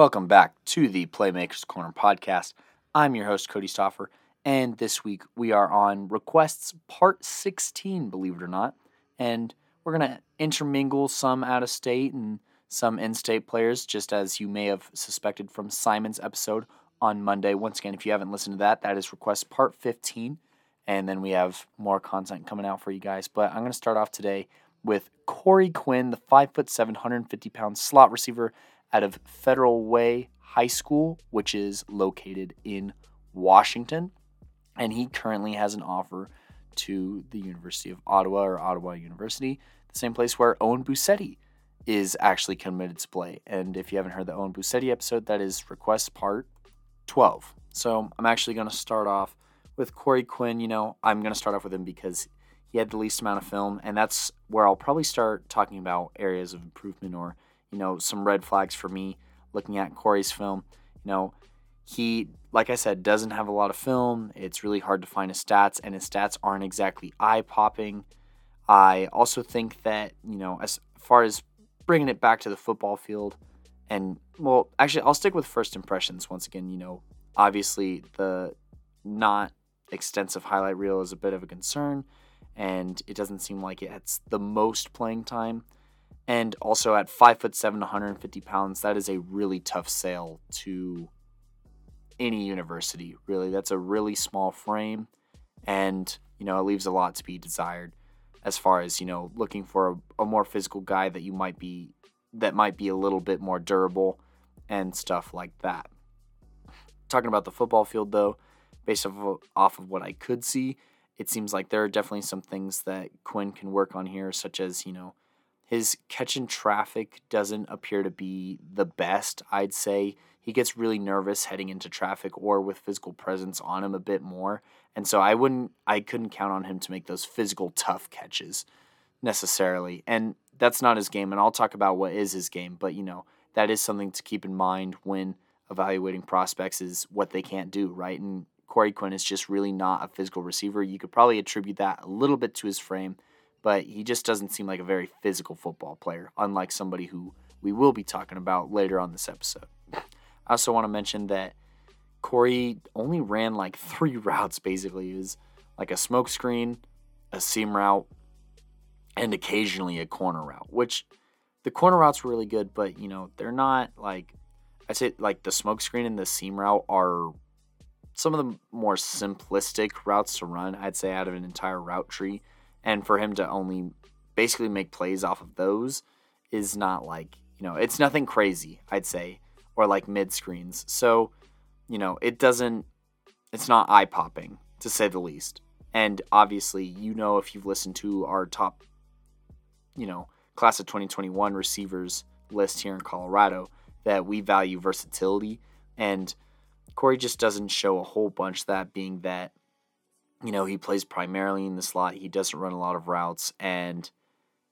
Welcome back to the Playmakers Corner podcast. I'm your host, Cody Stoffer, and this week we are on requests part 16, believe it or not. And we're going to intermingle some out of state and some in state players, just as you may have suspected from Simon's episode on Monday. Once again, if you haven't listened to that, that is request part 15. And then we have more content coming out for you guys. But I'm going to start off today with Corey Quinn, the 5 foot 750 pound slot receiver out of Federal Way High School, which is located in Washington. And he currently has an offer to the University of Ottawa or Ottawa University, the same place where Owen Busetti is actually committed to play. And if you haven't heard the Owen Busetti episode, that is request part 12. So I'm actually going to start off with Corey Quinn. You know, I'm going to start off with him because he had the least amount of film, and that's where I'll probably start talking about areas of improvement or you know, some red flags for me looking at Corey's film. You know, he, like I said, doesn't have a lot of film. It's really hard to find his stats, and his stats aren't exactly eye popping. I also think that, you know, as far as bringing it back to the football field, and well, actually, I'll stick with first impressions once again. You know, obviously, the not extensive highlight reel is a bit of a concern, and it doesn't seem like it's the most playing time. And also at five foot seven, 150 pounds, that is a really tough sale to any university. Really, that's a really small frame, and you know it leaves a lot to be desired as far as you know looking for a, a more physical guy that you might be that might be a little bit more durable and stuff like that. Talking about the football field though, based off of, off of what I could see, it seems like there are definitely some things that Quinn can work on here, such as you know his catching traffic doesn't appear to be the best, I'd say. He gets really nervous heading into traffic or with physical presence on him a bit more. And so I wouldn't I couldn't count on him to make those physical tough catches necessarily. And that's not his game and I'll talk about what is his game, but you know, that is something to keep in mind when evaluating prospects is what they can't do, right? And Corey Quinn is just really not a physical receiver. You could probably attribute that a little bit to his frame but he just doesn't seem like a very physical football player, unlike somebody who we will be talking about later on this episode. I also want to mention that Corey only ran like three routes basically. It was like a smoke screen, a seam route, and occasionally a corner route, which the corner routes were really good, but you know, they're not like I'd say like the smoke screen and the seam route are some of the more simplistic routes to run, I'd say, out of an entire route tree and for him to only basically make plays off of those is not like you know it's nothing crazy i'd say or like mid screens so you know it doesn't it's not eye popping to say the least. And obviously you know if you've listened to our top you know class of 2021 receivers list here in colorado that we value versatility and corey just doesn't show a whole bunch that being that you know, he plays primarily in the slot. He doesn't run a lot of routes, and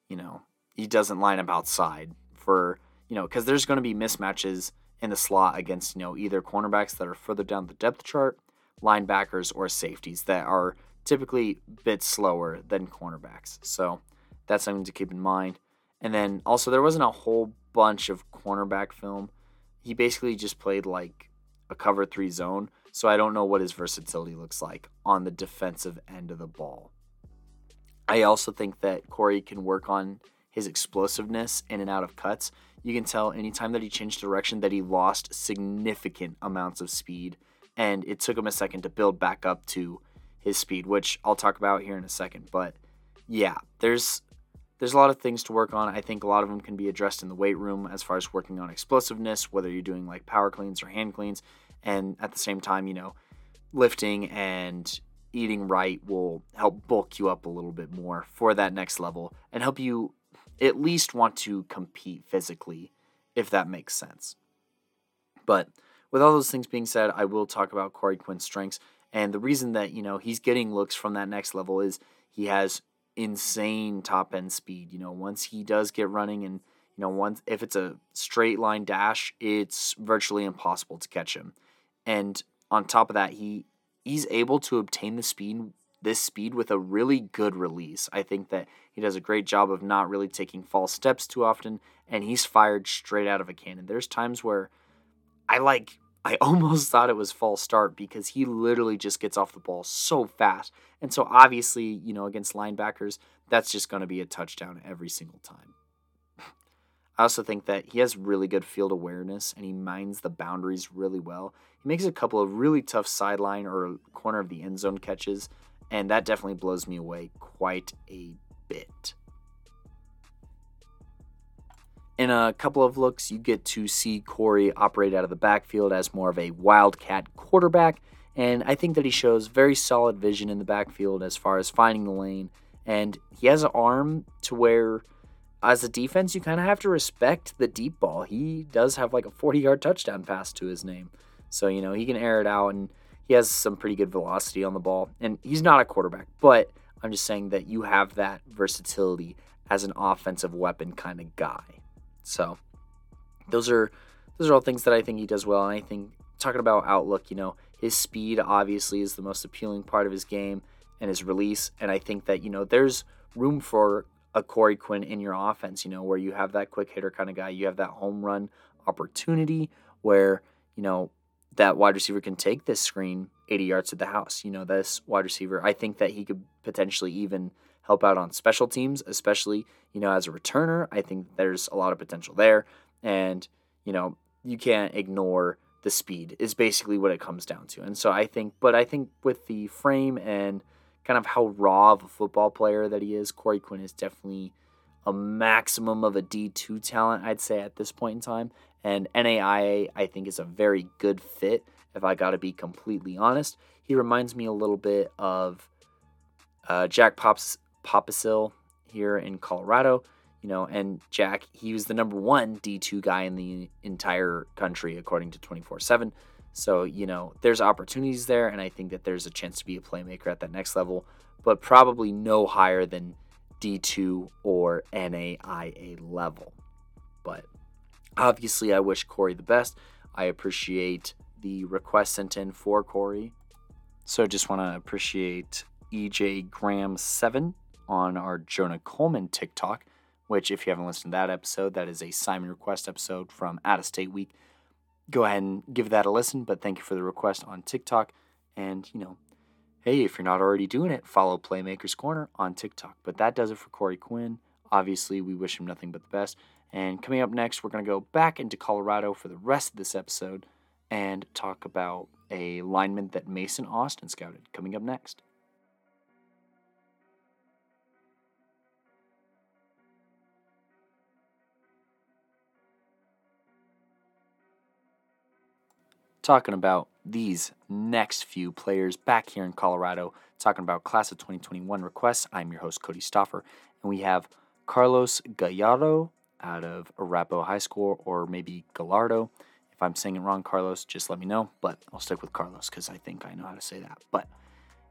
you know, he doesn't line up outside for you know, because there's going to be mismatches in the slot against you know either cornerbacks that are further down the depth chart, linebackers, or safeties that are typically a bit slower than cornerbacks. So that's something to keep in mind. And then also there wasn't a whole bunch of cornerback film. He basically just played like a cover three zone. So I don't know what his versatility looks like on the defensive end of the ball. I also think that Corey can work on his explosiveness in and out of cuts. You can tell anytime that he changed direction that he lost significant amounts of speed, and it took him a second to build back up to his speed, which I'll talk about here in a second. But yeah, there's there's a lot of things to work on. I think a lot of them can be addressed in the weight room as far as working on explosiveness, whether you're doing like power cleans or hang cleans and at the same time, you know, lifting and eating right will help bulk you up a little bit more for that next level and help you at least want to compete physically, if that makes sense. But with all those things being said, I will talk about Corey Quinn's strengths. And the reason that, you know, he's getting looks from that next level is he has insane top end speed. You know, once he does get running and, you know, once if it's a straight line dash, it's virtually impossible to catch him. And on top of that, he he's able to obtain the speed this speed with a really good release. I think that he does a great job of not really taking false steps too often, and he's fired straight out of a cannon. There's times where I like I almost thought it was false start because he literally just gets off the ball so fast. And so obviously, you know, against linebackers, that's just going to be a touchdown every single time. I also think that he has really good field awareness and he minds the boundaries really well. He makes a couple of really tough sideline or corner of the end zone catches, and that definitely blows me away quite a bit. In a couple of looks, you get to see Corey operate out of the backfield as more of a wildcat quarterback, and I think that he shows very solid vision in the backfield as far as finding the lane, and he has an arm to where, as a defense, you kind of have to respect the deep ball. He does have like a 40 yard touchdown pass to his name, so you know he can air it out, and he has some pretty good velocity on the ball, and he's not a quarterback, but I'm just saying that you have that versatility as an offensive weapon kind of guy. So those are those are all things that I think he does well. And I think talking about outlook, you know, his speed obviously is the most appealing part of his game and his release. And I think that, you know, there's room for a Corey Quinn in your offense, you know, where you have that quick hitter kind of guy. You have that home run opportunity where, you know, that wide receiver can take this screen 80 yards to the house. You know, this wide receiver, I think that he could potentially even help out on special teams, especially, you know, as a returner. I think there's a lot of potential there. And, you know, you can't ignore the speed, is basically what it comes down to. And so I think, but I think with the frame and kind of how raw of a football player that he is, Corey Quinn is definitely a maximum of a D2 talent, I'd say, at this point in time. And NAIA, I think, is a very good fit, if I got to be completely honest. He reminds me a little bit of uh, Jack Pops Popisil here in Colorado. You know, and Jack, he was the number one D2 guy in the entire country, according to 24 7. So, you know, there's opportunities there, and I think that there's a chance to be a playmaker at that next level, but probably no higher than D2 or NAIA level. But obviously, I wish Corey the best. I appreciate the request sent in for Corey. So, just want to appreciate EJ Graham 7 on our Jonah Coleman TikTok, which, if you haven't listened to that episode, that is a Simon request episode from Out of State Week. Go ahead and give that a listen, but thank you for the request on TikTok. And, you know, hey, if you're not already doing it, follow Playmakers Corner on TikTok. But that does it for Corey Quinn. Obviously, we wish him nothing but the best. And coming up next, we're going to go back into Colorado for the rest of this episode and talk about a lineman that Mason Austin scouted. Coming up next. Talking about these next few players back here in Colorado, talking about class of 2021 requests. I'm your host, Cody Stoffer, and we have Carlos Gallardo out of Arapahoe High School, or maybe Gallardo. If I'm saying it wrong, Carlos, just let me know, but I'll stick with Carlos because I think I know how to say that. But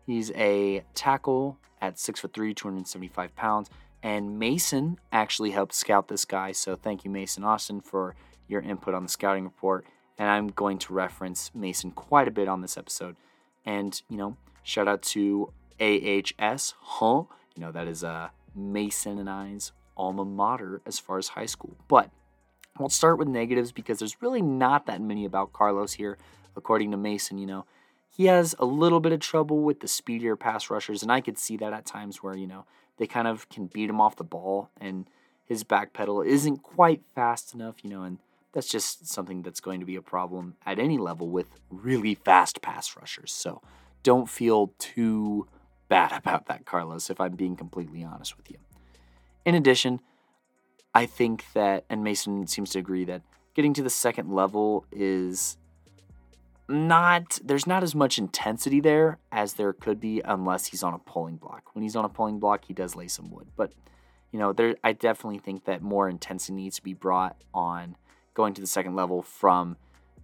he's a tackle at 6'3, 275 pounds, and Mason actually helped scout this guy. So thank you, Mason Austin, for your input on the scouting report and I'm going to reference Mason quite a bit on this episode. And, you know, shout out to AHS, huh? You know, that is uh, Mason and I's alma mater as far as high school. But we'll start with negatives because there's really not that many about Carlos here. According to Mason, you know, he has a little bit of trouble with the speedier pass rushers, and I could see that at times where, you know, they kind of can beat him off the ball and his back pedal isn't quite fast enough, you know, and that's just something that's going to be a problem at any level with really fast pass rushers. So don't feel too bad about that, Carlos, if I'm being completely honest with you. In addition, I think that, and Mason seems to agree that getting to the second level is not, there's not as much intensity there as there could be unless he's on a pulling block. When he's on a pulling block, he does lay some wood. But, you know, there, I definitely think that more intensity needs to be brought on going to the second level from,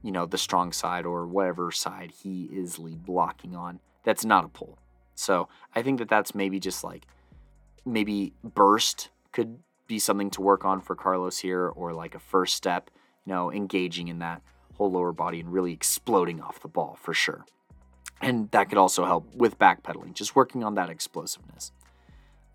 you know, the strong side or whatever side he is lead blocking on. That's not a pull. So I think that that's maybe just like maybe burst could be something to work on for Carlos here, or like a first step, you know, engaging in that whole lower body and really exploding off the ball for sure. And that could also help with backpedaling, just working on that explosiveness.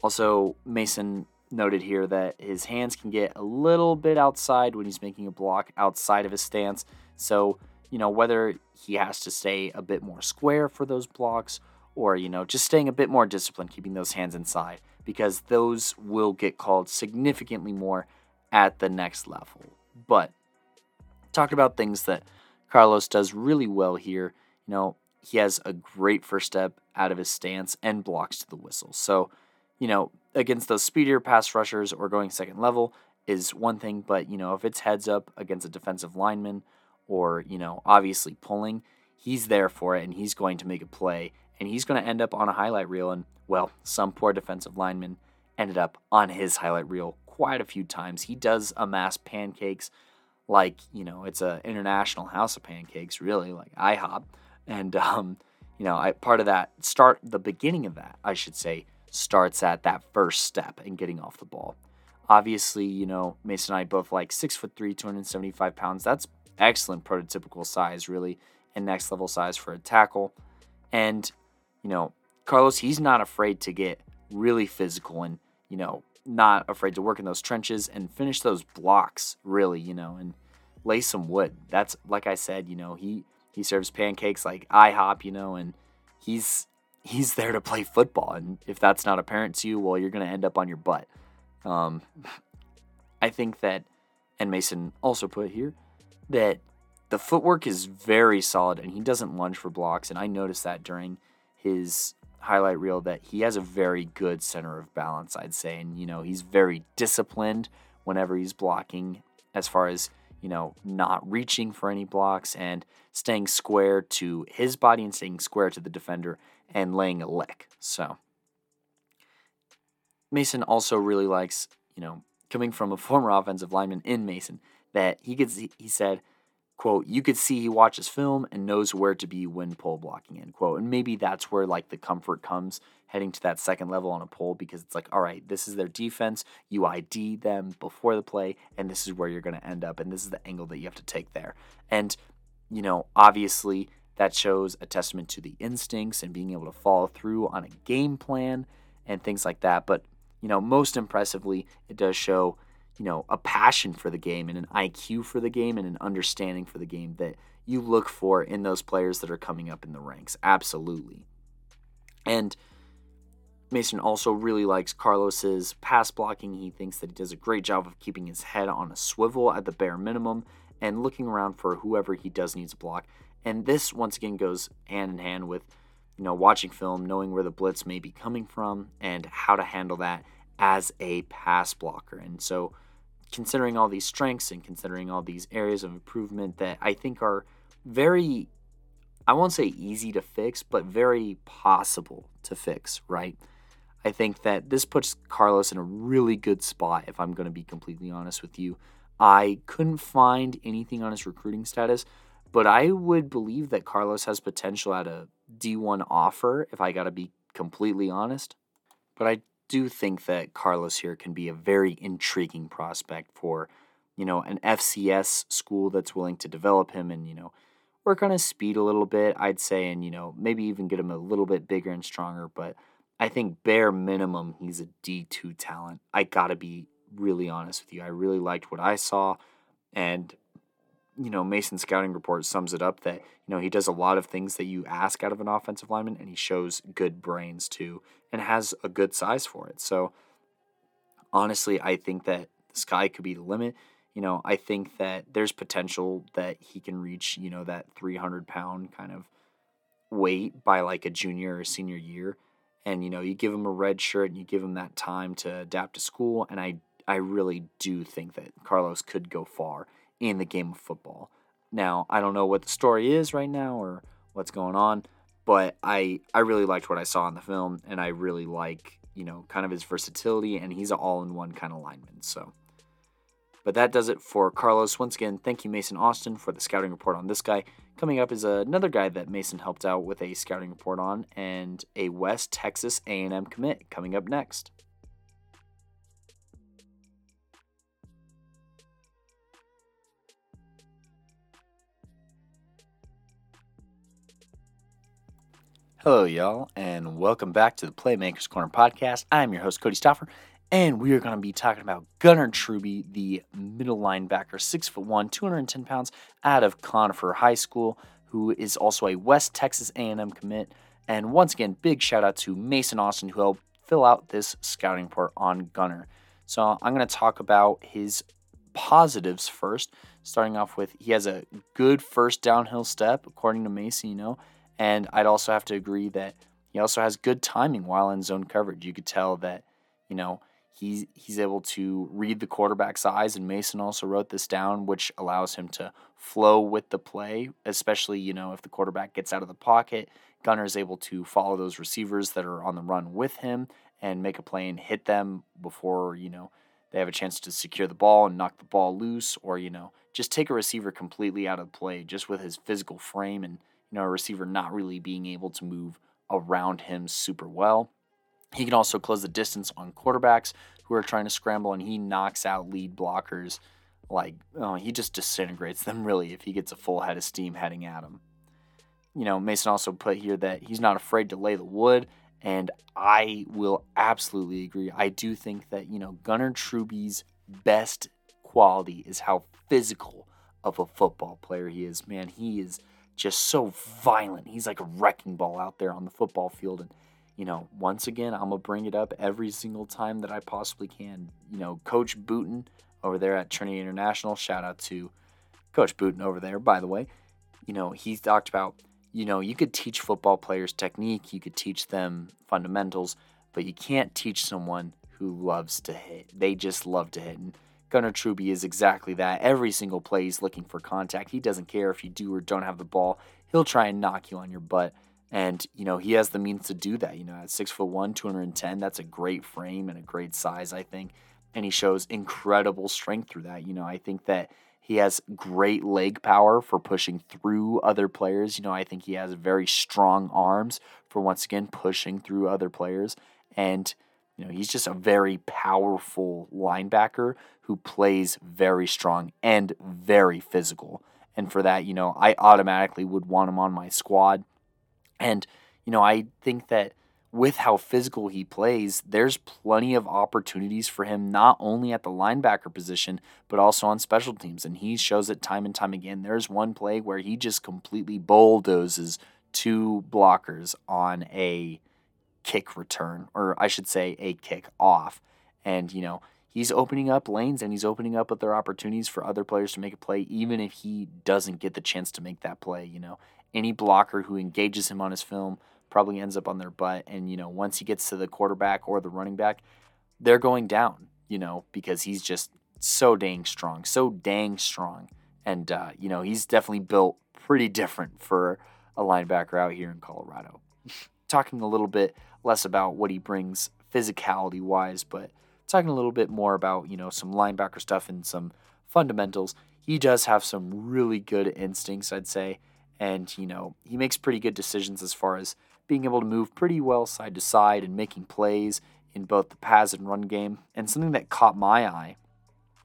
Also, Mason noted here that his hands can get a little bit outside when he's making a block outside of his stance. So, you know, whether he has to stay a bit more square for those blocks or, you know, just staying a bit more disciplined, keeping those hands inside, because those will get called significantly more at the next level. But talk about things that Carlos does really well here. You know, he has a great first step out of his stance and blocks to the whistle. So, you know, against those speedier pass rushers or going second level is one thing, but, you know, if it's heads up against a defensive lineman or, you know, obviously pulling, he's there for it and he's going to make a play and he's going to end up on a highlight reel. And, well, some poor defensive lineman ended up on his highlight reel quite a few times. He does amass pancakes like, you know, it's a international house of pancakes, really, like IHOP. And, um, you know, I, part of that start, the beginning of that, I should say, starts at that first step and getting off the ball. Obviously, you know, Mason and I both like six foot three, 275 pounds. That's excellent prototypical size, really, and next level size for a tackle. And, you know, Carlos, he's not afraid to get really physical and, you know, not afraid to work in those trenches and finish those blocks, really, you know, and lay some wood. That's, like I said, you know, he, he serves pancakes like IHOP, you know, and he's he's there to play football. And if that's not apparent to you, well, you're going to end up on your butt. Um, I think that, and Mason also put here, that the footwork is very solid and he doesn't lunge for blocks. And I noticed that during his highlight reel that he has a very good center of balance, I'd say. And, you know, he's very disciplined whenever he's blocking as far as, you know, not reaching for any blocks and staying square to his body and staying square to the defender and laying a lick. So, Mason also really likes, you know, coming from a former offensive lineman in Mason, that he gets, he said, quote, you could see he watches film and knows where to be when pull blocking, end quote. And maybe that's where like the comfort comes heading to that second level on a pull because it's like, all right, this is their defense. You ID them before the play, and this is where you're going to end up. And this is the angle that you have to take there. And, you know, obviously that shows a testament to the instincts and being able to follow through on a game plan and things like that. But, you know, most impressively, it does show, you know, a passion for the game and an IQ for the game and an understanding for the game that you look for in those players that are coming up in the ranks. Absolutely. And Mason also really likes Carlos's pass blocking. He thinks that he does a great job of keeping his head on a swivel at the bare minimum and looking around for whoever he does needs to block. And this once again goes hand in hand with, you know, watching film, knowing where the blitz may be coming from and how to handle that as a pass blocker. And so considering all these strengths and considering all these areas of improvement that I think are very I won't say easy to fix, but very possible to fix, right? I think that this puts Carlos in a really good spot, if I'm going to be completely honest with you. I couldn't find anything on his recruiting status, but I would believe that Carlos has potential at a D1 offer, if I got to be completely honest. But I do think that Carlos here can be a very intriguing prospect for, you know, an FCS school that's willing to develop him and, you know, work on his speed a little bit, I'd say, and, you know, maybe even get him a little bit bigger and stronger. But I think bare minimum, he's a D2 talent. I got to be really honest with you. I really liked what I saw. And you know, Mason's scouting report sums it up that, you know, he does a lot of things that you ask out of an offensive lineman and he shows good brains too and has a good size for it. So honestly, I think that the sky could be the limit. You know, I think that there's potential that he can reach, you know, that 300 pound kind of weight by like a junior or senior year. And, you know, you give him a red shirt and you give him that time to adapt to school. And I, I really do think that Carlos could go far in the game of football. Now, I don't know what the story is right now or what's going on, but I I really liked what I saw in the film and I really like, you know, kind of his versatility and he's an all-in-one kind of lineman. So but that does it for Carlos. Once again, thank you, Mason Austin, for the scouting report on this guy. Coming up is another guy that Mason helped out with a scouting report on, and a West Texas A&M commit coming up next. Hello, y'all, and welcome back to the Playmakers Corner podcast. I'm your host, Cody Stoffer, And we are going to be talking about Gunnar Truby, the middle linebacker, six foot one, 210 pounds, out of Conifer High School, who is also a West Texas A&M commit. And once again, big shout out to Mason Austin, who helped fill out this scouting report on Gunner. So I'm going to talk about his positives first, starting off with he has a good first downhill step, according to Mason, you know, and I'd also have to agree that he also has good timing while in zone coverage. You could tell that, you know, he's he's able to read the quarterback's eyes, and Mason also wrote this down, which allows him to flow with the play, especially you know if the quarterback gets out of the pocket. Gunner is able to follow those receivers that are on the run with him and make a play and hit them before you know they have a chance to secure the ball and knock the ball loose, or you know just take a receiver completely out of play just with his physical frame and you know a receiver not really being able to move around him super well. He can also close the distance on quarterbacks who are trying to scramble, and he knocks out lead blockers. Like, oh, he just disintegrates them really if he gets a full head of steam heading at him. You know, Mason also put here that he's not afraid to lay the wood, and I will absolutely agree. I do think that, you know, Gunnar Truby's best quality is how physical of a football player he is. Man, he is just so violent. He's like a wrecking ball out there on the football field. And, you know, once again, I'm going to bring it up every single time that I possibly can. You know, Coach Booten over there at Trinity International, shout out to Coach Booten over there, by the way. You know, he talked about, you know, you could teach football players technique, you could teach them fundamentals, but you can't teach someone who loves to hit. They just love to hit. And Gunnar Truby is exactly that. Every single play he's looking for contact. He doesn't care if you do or don't have the ball. He'll try and knock you on your butt. And, you know, he has the means to do that. You know, at six foot one, 210, that's a great frame and a great size, I think. And he shows incredible strength through that. You know, I think that he has great leg power for pushing through other players. You know, I think he has very strong arms for once again pushing through other players. And, you know, he's just a very powerful linebacker who plays very strong and very physical. And for that, you know, I automatically would want him on my squad. And, you know, I think that with how physical he plays, there's plenty of opportunities for him, not only at the linebacker position, but also on special teams. And he shows it time and time again. There's one play where he just completely bulldozes two blockers on a kick return, or I should say a kick off. And, you know, he's opening up lanes and he's opening up other opportunities for other players to make a play, even if he doesn't get the chance to make that play. You know, any blocker who engages him on his film probably ends up on their butt. And, you know, once he gets to the quarterback or the running back, they're going down, you know, because he's just so dang strong, so dang strong. And, uh, you know, he's definitely built pretty different for a linebacker out here in Colorado. Talking a little bit less about what he brings physicality wise, but talking a little bit more about, you know, some linebacker stuff and some fundamentals. He does have some really good instincts, I'd say. And, you know, he makes pretty good decisions as far as being able to move pretty well side to side and making plays in both the pass and run game. And something that caught my eye,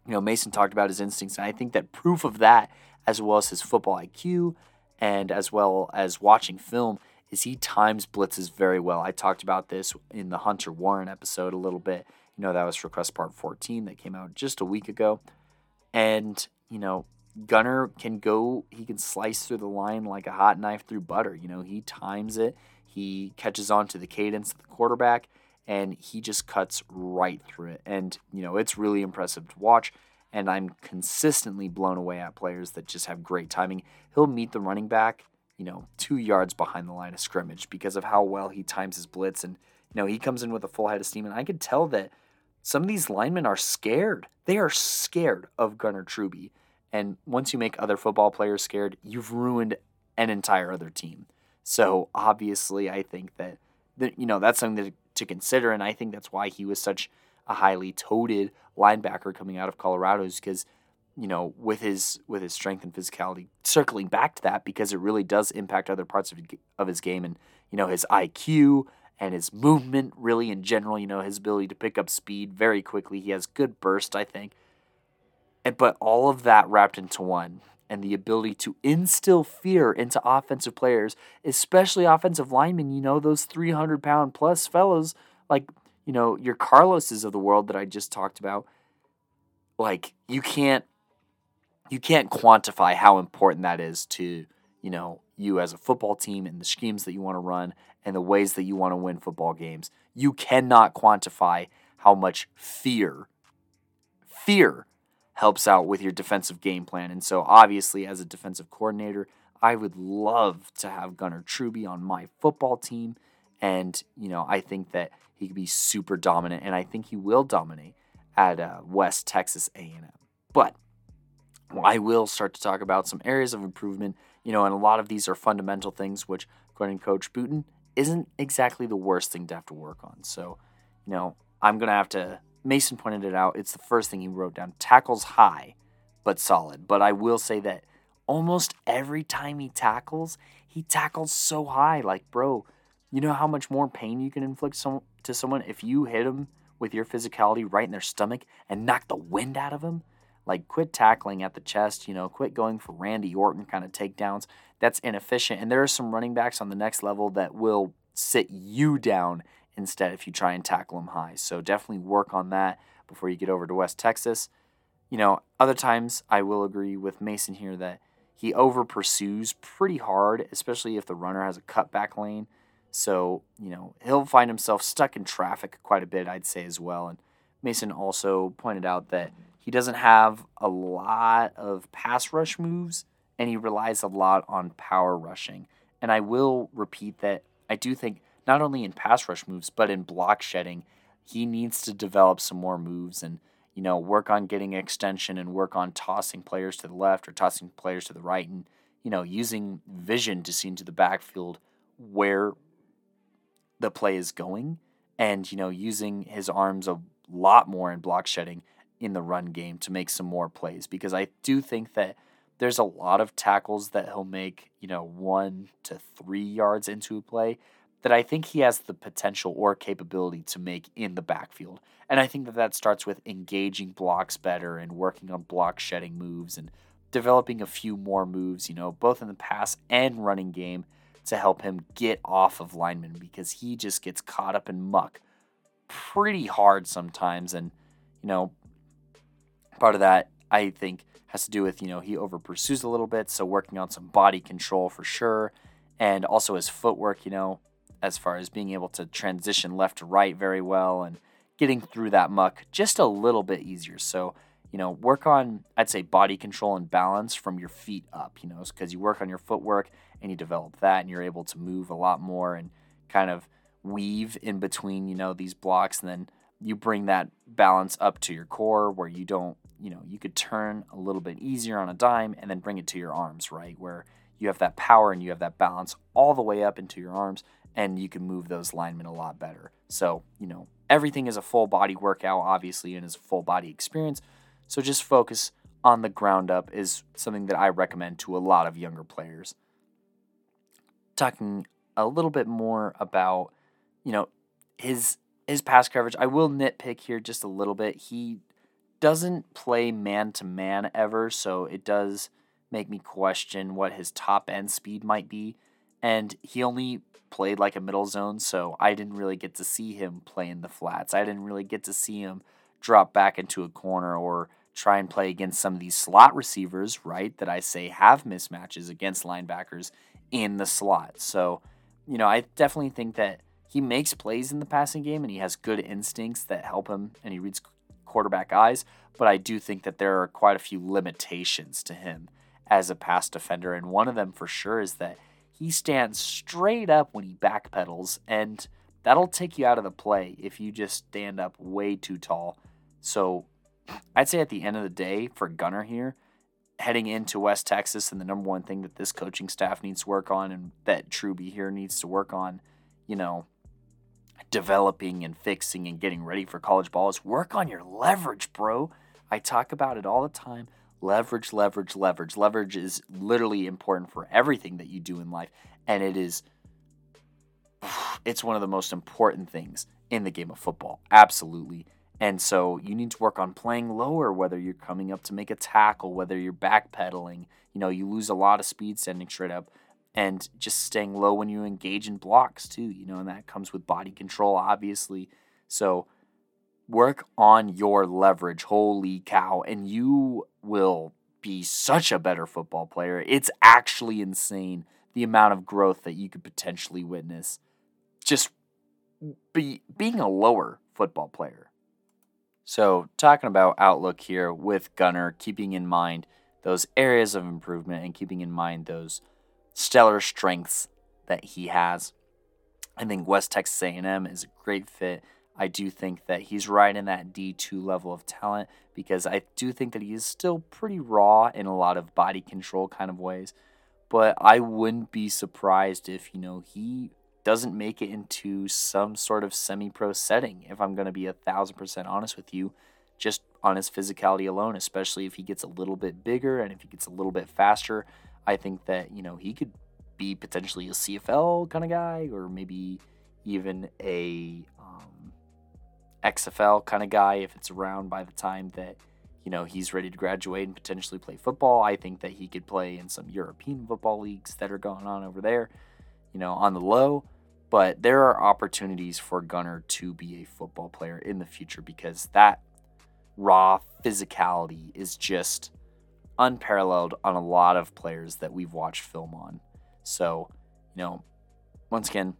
you know, Mason talked about his instincts, and I think that proof of that, as well as his football IQ and as well as watching film, is he times blitzes very well. I talked about this in the Hunter Warren episode a little bit. You know, that was request part 14 that came out just a week ago. And, you know, Gunnar can go, he can slice through the line like a hot knife through butter. You know, he times it, he catches on to the cadence of the quarterback, and he just cuts right through it. And, you know, it's really impressive to watch. And I'm consistently blown away at players that just have great timing. He'll meet the running back you know, two yards behind the line of scrimmage because of how well he times his blitz. And, you know, he comes in with a full head of steam. And I could tell that some of these linemen are scared. They are scared of Gunner Truby. And once you make other football players scared, you've ruined an entire other team. So obviously, I think that, that you know that's something to, to consider, and I think that's why he was such a highly toted linebacker coming out of Colorado, is because you know, with his with his strength and physicality, circling back to that because it really does impact other parts of of his game and you know his IQ and his movement really in general. You know his ability to pick up speed very quickly. He has good burst, I think. And but all of that wrapped into one, and the ability to instill fear into offensive players, especially offensive linemen. You know those three hundred pound plus fellows like you know, your Carloses of the world that I just talked about, like you can't you can't quantify how important that is to, you know, you as a football team and the schemes that you want to run and the ways that you want to win football games. You cannot quantify how much fear fear helps out with your defensive game plan. And so obviously as a defensive coordinator, I would love to have Gunnar Truby on my football team and, you know, I think that he could be super dominant and I think he will dominate at uh, West Texas A&M. But I will start to talk about some areas of improvement, you know, and a lot of these are fundamental things, which, according to Coach Booten, isn't exactly the worst thing to have to work on. So, you know, I'm going to have to, Mason pointed it out. It's the first thing he wrote down tackles high, but solid. But I will say that almost every time he tackles, he tackles so high. Like, bro, you know how much more pain you can inflict some, to someone if you hit them with your physicality right in their stomach and knock the wind out of them? Like, quit tackling at the chest, you know, quit going for Randy Orton kind of takedowns. That's inefficient. And there are some running backs on the next level that will sit you down instead if you try and tackle them high. So definitely work on that before you get over to West Texas. You know, other times I will agree with Mason here that he over pursues pretty hard, especially if the runner has a cutback lane. So, you know, he'll find himself stuck in traffic quite a bit, I'd say as well. And Mason also pointed out that he doesn't have a lot of pass rush moves and he relies a lot on power rushing. And I will repeat that I do think not only in pass rush moves, but in block shedding, he needs to develop some more moves and, you know, work on getting extension and work on tossing players to the left or tossing players to the right and, you know, using vision to see into the backfield where the play is going and, you know, using his arms a lot more in block shedding in the run game to make some more plays. Because I do think that there's a lot of tackles that he'll make, you know, one to three yards into a play that I think he has the potential or capability to make in the backfield. And I think that that starts with engaging blocks better and working on block shedding moves and developing a few more moves, you know, both in the pass and running game to help him get off of linemen because he just gets caught up in muck pretty hard sometimes. And, you know, part of that I think has to do with you know he over pursues a little bit, so working on some body control for sure, and also his footwork. You know, as far as being able to transition left to right very well and getting through that muck just a little bit easier. So you know, work on I'd say body control and balance from your feet up. You know, because you work on your footwork and you develop that, and you're able to move a lot more and kind of weave in between you know these blocks, and then you bring that balance up to your core where you don't you know, you could turn a little bit easier on a dime and then bring it to your arms, right? Where you have that power and you have that balance all the way up into your arms and you can move those linemen a lot better. So, you know, everything is a full body workout, obviously, and is a full body experience. So just focus on the ground up is something that I recommend to a lot of younger players. Talking a little bit more about, you know, his his pass coverage. I will nitpick here just a little bit. He doesn't play man to man ever, so it does make me question what his top end speed might be. And he only played like a middle zone, so I didn't really get to see him play in the flats. I didn't really get to see him drop back into a corner or try and play against some of these slot receivers, right? That I say have mismatches against linebackers in the slot. So, you know, I definitely think that he makes plays in the passing game and he has good instincts that help him and he reads quarterback eyes, but I do think that there are quite a few limitations to him as a pass defender. And one of them for sure is that he stands straight up when he backpedals, and that'll take you out of the play if you just stand up way too tall. So I'd say at the end of the day, for Gunner here, heading into West Texas, and the number one thing that this coaching staff needs to work on, and that Truby here needs to work on, you know, developing and fixing and getting ready for college ball is work on your leverage, bro. I talk about it all the time. Leverage, leverage, leverage. Leverage is literally important for everything that you do in life. And it is, it's one of the most important things in the game of football. Absolutely. And so you need to work on playing lower, whether you're coming up to make a tackle, whether you're backpedaling. You know, you lose a lot of speed standing straight up and just staying low when you engage in blocks too, you know, and that comes with body control, obviously. So work on your leverage. Holy cow. And you will be such a better football player. It's actually insane the amount of growth that you could potentially witness just be being a lower football player. So, talking about outlook here with Gunner, keeping in mind those areas of improvement and keeping in mind those stellar strengths that he has. I think West Texas A&M is a great fit. I do think that he's right in that D2 level of talent because I do think that he is still pretty raw in a lot of body control kind of ways. But I wouldn't be surprised if, you know, he doesn't make it into some sort of semi pro setting, if I'm going to be a thousand percent honest with you, just on his physicality alone, especially if he gets a little bit bigger and if he gets a little bit faster. I think that, you know, he could be potentially a CFL kind of guy or maybe even a XFL kind of guy if it's around by the time that you know he's ready to graduate and potentially play football. I think that he could play in some European football leagues that are going on over there, you know, on the low. But there are opportunities for Gunner to be a football player in the future because that raw physicality is just unparalleled on a lot of players that we've watched film on. So, you know, once again,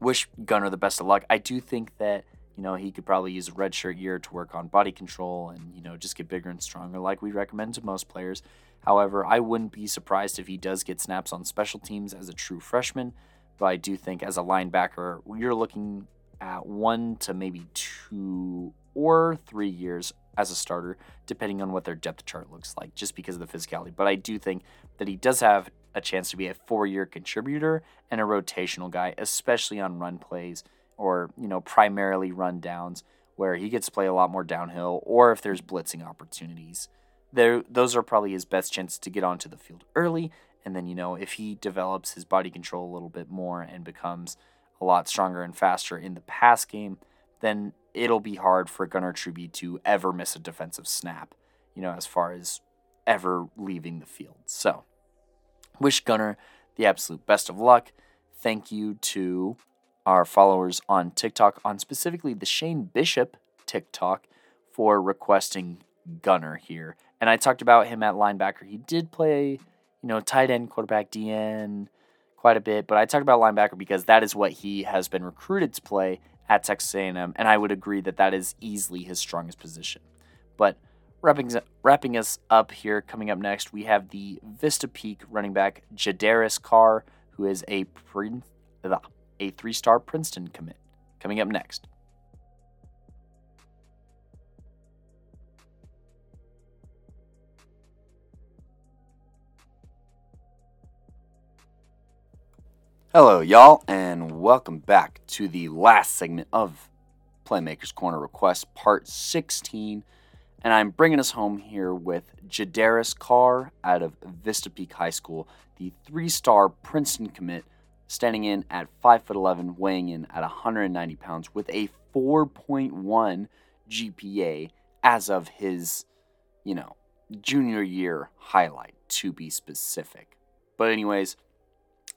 wish Gunner the best of luck. I do think that, you know, he could probably use a redshirt year to work on body control and, you know, just get bigger and stronger like we recommend to most players. However, I wouldn't be surprised if he does get snaps on special teams as a true freshman. But I do think as a linebacker, you're looking at one to maybe two or three years as a starter, depending on what their depth chart looks like, just because of the physicality. But I do think that he does have a chance to be a four year contributor and a rotational guy, especially on run plays or, you know, primarily run downs where he gets to play a lot more downhill or if there's blitzing opportunities. There, those are probably his best chances to get onto the field early. And then, you know, if he develops his body control a little bit more and becomes a lot stronger and faster in the pass game, then it'll be hard for Gunner Truby to ever miss a defensive snap, you know, as far as ever leaving the field. So, wish Gunner the absolute best of luck. Thank you to our followers on TikTok, on specifically the Shane Bishop TikTok, for requesting Gunner here. And I talked about him at linebacker. He did play, you know, tight end, quarterback, DN quite a bit, but I talked about linebacker because that is what he has been recruited to play at Texas A&M, and I would agree that that is easily his strongest position. But wrapping wrapping us up here, coming up next, we have the Vista Peak running back Jadaris Carr, who is a a three star Princeton commit. Coming up next. Hello, y'all, and welcome back to the last segment of Playmakers Corner Request, part 16. And I'm bringing us home here with Jadaris Carr out of Vista Peak High School, the three star Princeton commit, standing in at 5'11, weighing in at 190 pounds with a 4.1 GPA as of his, you know, junior year highlight, to be specific. But, anyways,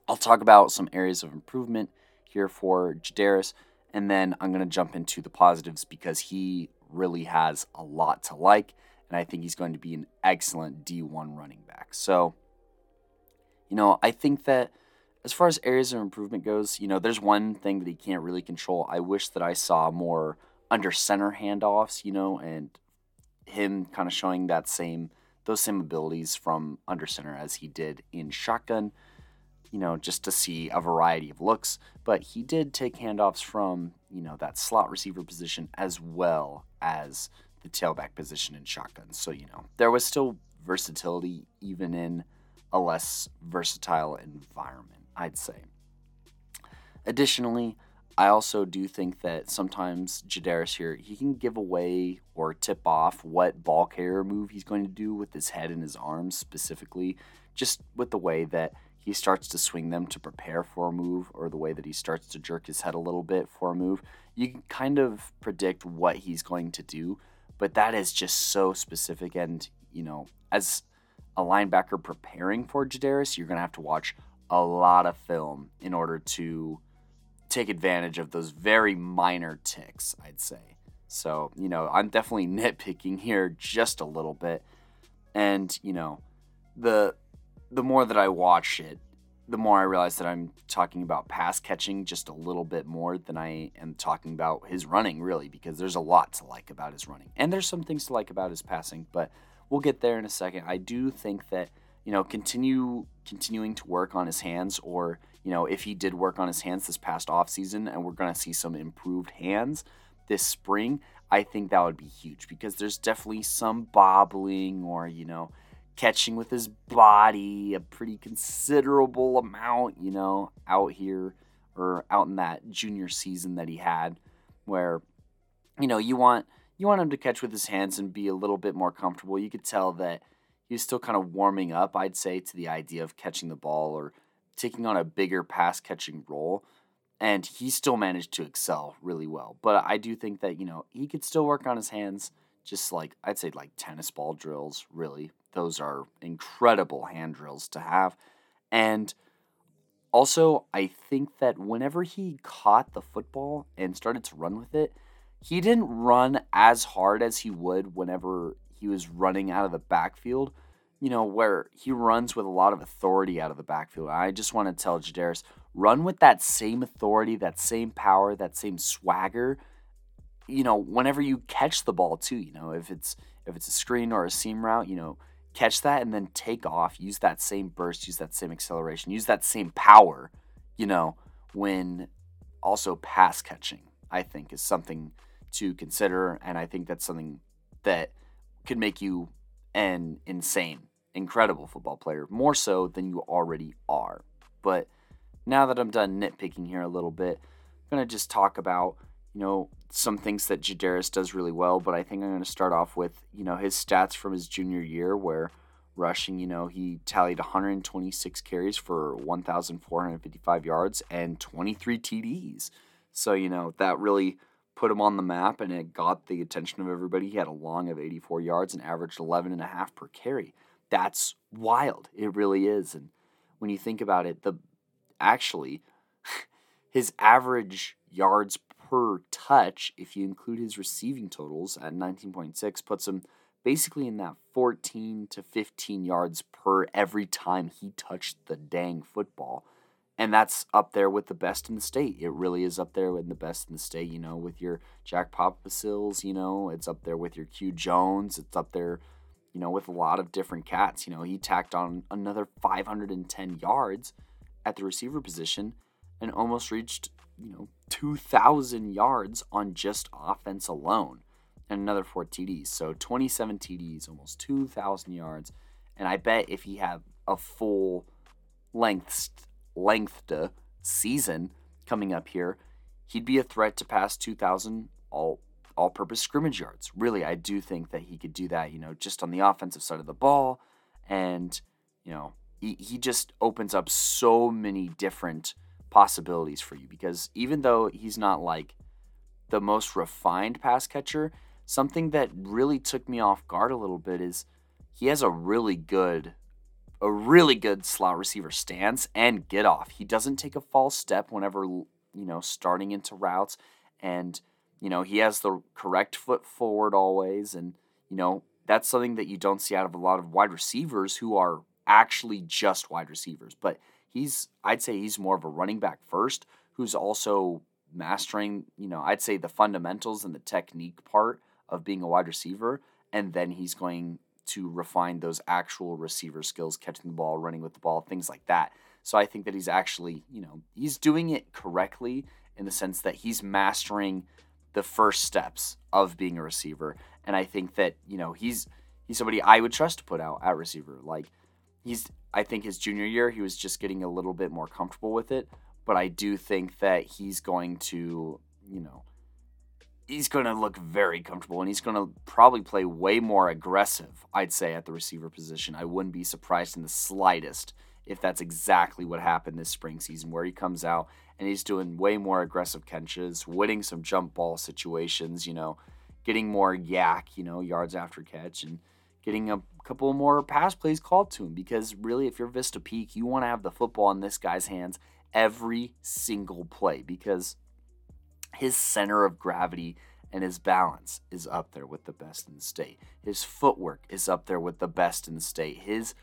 I'll talk about some areas of improvement here for Jadaris, and then I'm going to jump into the positives because he really has a lot to like, and I think he's going to be an excellent D1 running back. So, you know, I think that as far as areas of improvement goes, you know, there's one thing that he can't really control. I wish that I saw more under center handoffs, you know, and him kind of showing that same those same abilities from under center as he did in shotgun you know, just to see a variety of looks. But he did take handoffs from, you know, that slot receiver position as well as the tailback position in shotgun. So, you know, there was still versatility even in a less versatile environment, I'd say. Additionally, I also do think that sometimes Jadaris here, he can give away or tip off what ball carrier move he's going to do with his head and his arms specifically, just with the way that he starts to swing them to prepare for a move or the way that he starts to jerk his head a little bit for a move, you can kind of predict what he's going to do. But that is just so specific. And, you know, as a linebacker preparing for Jadaris, you're going to have to watch a lot of film in order to take advantage of those very minor ticks, I'd say. So, you know, I'm definitely nitpicking here just a little bit. And, you know, the the more that I watch it, the more I realize that I'm talking about pass catching just a little bit more than I am talking about his running, really, because there's a lot to like about his running. And there's some things to like about his passing, but we'll get there in a second. I do think that, you know, continue continuing to work on his hands, or, you know, if he did work on his hands this past off season and we're gonna see some improved hands this spring, I think that would be huge because there's definitely some bobbling or, you know, catching with his body a pretty considerable amount, you know, out here or out in that junior season that he had where you know, you want you want him to catch with his hands and be a little bit more comfortable. You could tell that he was still kind of warming up, I'd say, to the idea of catching the ball or taking on a bigger pass catching role. And he still managed to excel really well. But I do think that, you know, he could still work on his hands, just like I'd say like tennis ball drills, really. Those are incredible hand drills to have. And also, I think that whenever he caught the football and started to run with it, he didn't run as hard as he would whenever he was running out of the backfield. You know, where he runs with a lot of authority out of the backfield. I just want to tell Jadaris, run with that same authority, that same power, that same swagger. You know, whenever you catch the ball too, you know, if it's if it's a screen or a seam route, you know, catch that and then take off, use that same burst, use that same acceleration, use that same power, you know, when also pass catching, I think is something to consider. And I think that's something that could make you an insane, incredible football player, more so than you already are. But now that I'm done nitpicking here a little bit, I'm going to just talk about you know, some things that Jadaris does really well, but I think I'm going to start off with, you know, his stats from his junior year where rushing, you know, he tallied 126 carries for 1,455 yards and 23 TDs. So, you know, that really put him on the map and it got the attention of everybody. He had a long of 84 yards and averaged 11 and a half per carry. That's wild. It really is. And when you think about it, the actually his average yards per touch, if you include his receiving totals at 19.6, puts him basically in that 14 to 15 yards per every time he touched the dang football. And that's up there with the best in the state. It really is up there with the best in the state, you know, with your Jack Pospils, you know, it's up there with your Q Jones, it's up there, you know, with a lot of different cats. You know, he tacked on another 510 yards at the receiver position and almost reached you know, 2,000 yards on just offense alone and another four TDs. So 27 TDs, almost 2,000 yards. And I bet if he had a full length lengthed season coming up here, he'd be a threat to pass 2,000 all all purpose scrimmage yards. Really, I do think that he could do that, you know, just on the offensive side of the ball. And, you know, he, he just opens up so many different possibilities for you because even though he's not like the most refined pass catcher, something that really took me off guard a little bit is he has a really good a really good slot receiver stance and get off. He doesn't take a false step whenever you know starting into routes and you know he has the correct foot forward always and you know that's something that you don't see out of a lot of wide receivers who are actually just wide receivers. But he's I'd say he's more of a running back first who's also mastering, you know, I'd say the fundamentals and the technique part of being a wide receiver and then he's going to refine those actual receiver skills, catching the ball, running with the ball, things like that. So I think that he's actually, you know, he's doing it correctly in the sense that he's mastering the first steps of being a receiver. And I think that, you know, he's he's somebody I would trust to put out at receiver. Like he's I think his junior year he was just getting a little bit more comfortable with it, but I do think that he's going to, you know, he's going to look very comfortable and he's going to probably play way more aggressive, I'd say at the receiver position. I wouldn't be surprised in the slightest if that's exactly what happened this spring season where he comes out and he's doing way more aggressive catches, winning some jump ball situations, you know, getting more YAC, you know, yards after catch and getting a couple more pass plays called to him because really, if you're Vista Peak, you want to have the football in this guy's hands every single play because his center of gravity and his balance is up there with the best in the state. His footwork is up there with the best in the state. His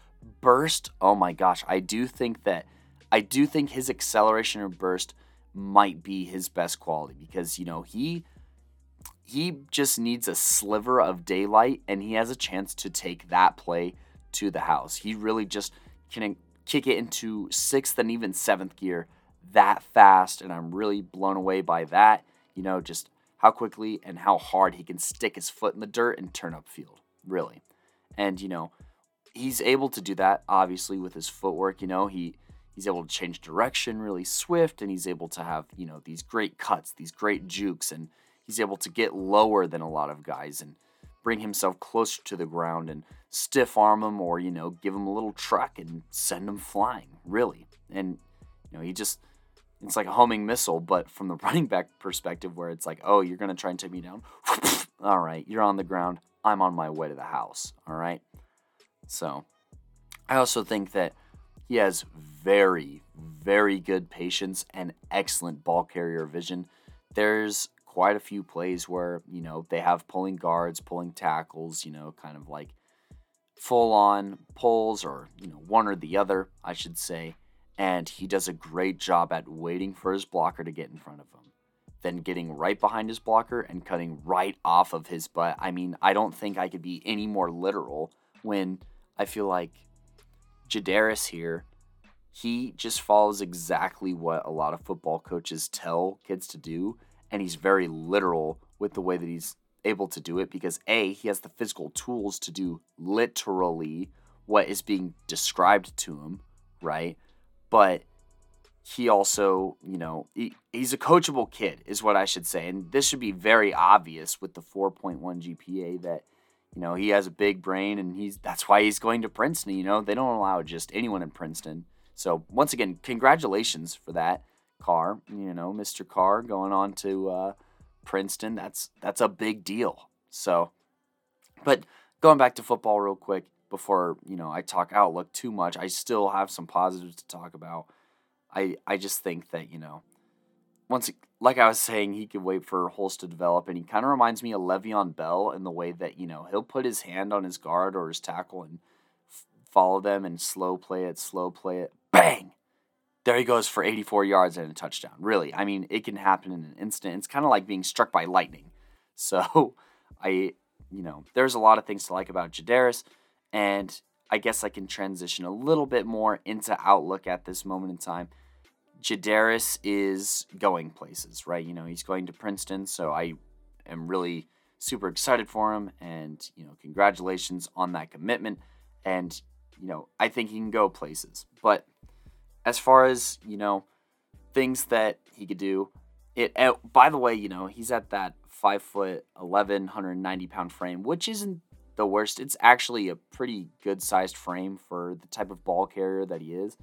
burst, oh my gosh, I do think that I do think his acceleration and burst might be his best quality because you know, he he just needs a sliver of daylight and he has a chance to take that play to the house. He really just can kick it into 6th and even 7th gear that fast and I'm really blown away by that. You know, just how quickly and how hard he can stick his foot in the dirt and turn up field, really. And you know, he's able to do that obviously with his footwork, you know, he he's able to change direction really swift and he's able to have, you know, these great cuts, these great jukes and he's able to get lower than a lot of guys and bring himself closer to the ground and stiff arm him or, you know, give him a little truck and send him flying, really. And you know, he just it's like a homing missile, but from the running back perspective, where it's like, oh, you're going to try and take me down. all right, you're on the ground. I'm on my way to the house. All right. So I also think that he has very, very good patience and excellent ball carrier vision. There's quite a few plays where, you know, they have pulling guards, pulling tackles, you know, kind of like full on pulls or, you know, one or the other, I should say and he does a great job at waiting for his blocker to get in front of him, then getting right behind his blocker and cutting right off of his butt. I mean, I don't think I could be any more literal when I feel like Jadaris here, he just follows exactly what a lot of football coaches tell kids to do, and he's very literal with the way that he's able to do it because A, he has the physical tools to do literally what is being described to him, right? But he also, you know, he, he's a coachable kid, is what I should say. And this should be very obvious with the 4.1 GPA that, you know, he has a big brain and he's that's why he's going to Princeton. You know, they don't allow just anyone in Princeton. So once again, congratulations for that, Carr. You know, Mr. Carr going on to uh, Princeton. That's that's a big deal. So, but going back to football real quick, before you know I talk outlook too much. I still have some positives to talk about. I I just think that you know once like I was saying, he could wait for Holst to develop, and he kind of reminds me of Le'Veon Bell in the way that you know he'll put his hand on his guard or his tackle and f- follow them and slow play it, slow play it, bang. There he goes for 84 yards and a touchdown. Really, I mean, it can happen in an instant. It's kind of like being struck by lightning. So, I, you know, there's a lot of things to like about Jadaris. And I guess I can transition a little bit more into Outlook at this moment in time. Jadaris is going places, right? You know, he's going to Princeton, so I am really super excited for him and, you know, congratulations on that commitment. And, you know, I think he can go places. But as far as, you know, things that he could do, it, eh, by the way, you know, he's at that five foot 11, 190 pound frame, which isn't the worst. It's actually a pretty good sized frame for the type of ball carrier that he is.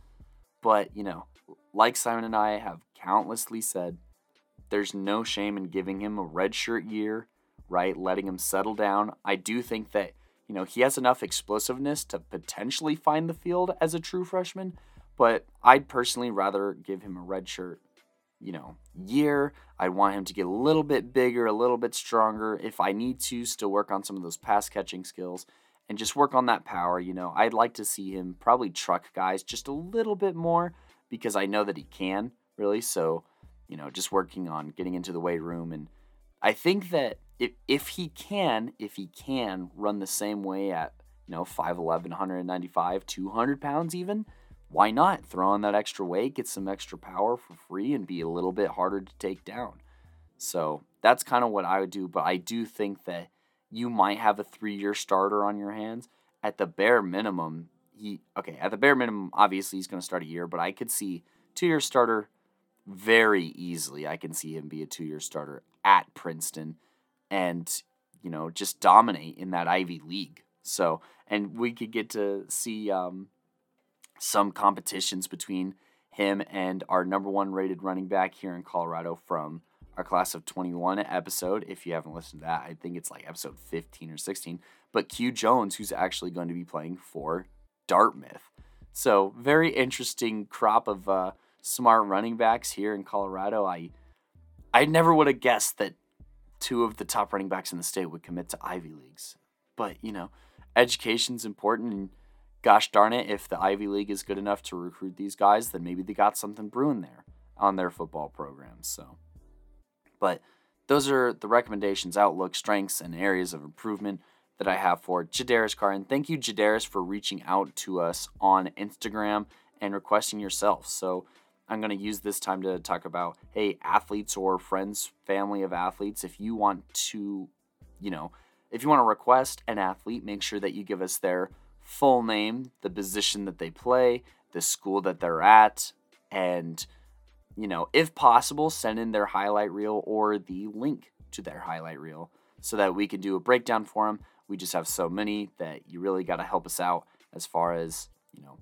But, you know, like Simon and I have countlessly said, there's no shame in giving him a redshirt year, right? Letting him settle down. I do think that, you know, he has enough explosiveness to potentially find the field as a true freshman, but I'd personally rather give him a redshirt you know, year. I want him to get a little bit bigger, a little bit stronger. If I need to, still work on some of those pass catching skills and just work on that power. You know, I'd like to see him probably truck guys just a little bit more because I know that he can really. So, you know, just working on getting into the weight room. And I think that if, if he can, if he can run the same way at, you know, 5'11, 195, 200 pounds even, why not throw on that extra weight, get some extra power for free, and be a little bit harder to take down? So that's kind of what I would do. But I do think that you might have a three year starter on your hands. At the bare minimum, he, okay, at the bare minimum, obviously he's going to start a year, but I could see two year starter very easily. I can see him be a two year starter at Princeton and, you know, just dominate in that Ivy League. So, and we could get to see, um, some competitions between him and our number one rated running back here in Colorado from our class of 21 episode. If you haven't listened to that, I think it's like episode 15 or 16. But Q Jones, who's actually going to be playing for Dartmouth. So, very interesting crop of uh, smart running backs here in Colorado. I I never would have guessed that two of the top running backs in the state would commit to Ivy Leagues. But, you know, education's important and gosh darn it, if the Ivy League is good enough to recruit these guys, then maybe they got something brewing there on their football programs. So but those are the recommendations, outlook, strengths, and areas of improvement that I have for Jadaris. And thank you, Jadaris, for reaching out to us on Instagram and requesting yourself. So I'm going to use this time to talk about hey, athletes or friends, family of athletes, if you want to, you know, if you want to request an athlete, make sure that you give us their full name, the position that they play, the school that they're at, and, you know, if possible, send in their highlight reel or the link to their highlight reel so that we can do a breakdown for them. We just have so many that you really got to help us out as far as, you know,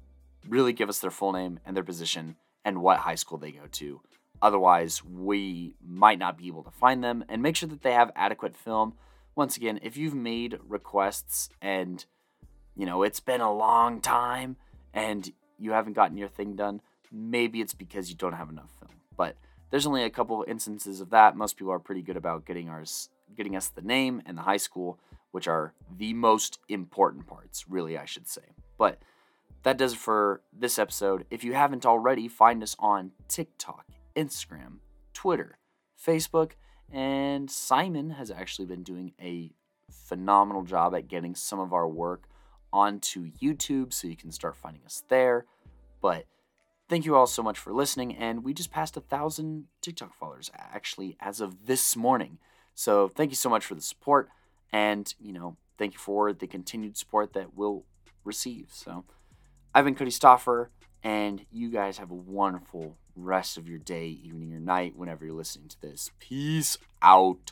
really give us their full name and their position and what high school they go to. Otherwise, we might not be able to find them and make sure that they have adequate film. Once again, if you've made requests and you know it's been a long time and you haven't gotten your thing done, maybe it's because you don't have enough film. But there's only a couple instances of that. Most people are pretty good about getting ours getting us the name and the high school, which are the most important parts, really I should say. But that does it for this episode. If you haven't already, find us on TikTok, Instagram, Twitter, Facebook, and Simon has actually been doing a phenomenal job at getting some of our work onto YouTube, so you can start finding us there. But thank you all so much for listening, and we just passed a thousand TikTok followers actually as of this morning. So thank you so much for the support, and you know, thank you for the continued support that we'll receive. So. I've been Cody Stoffer, and you guys have a wonderful rest of your day, evening, or night whenever you're listening to this. Peace out.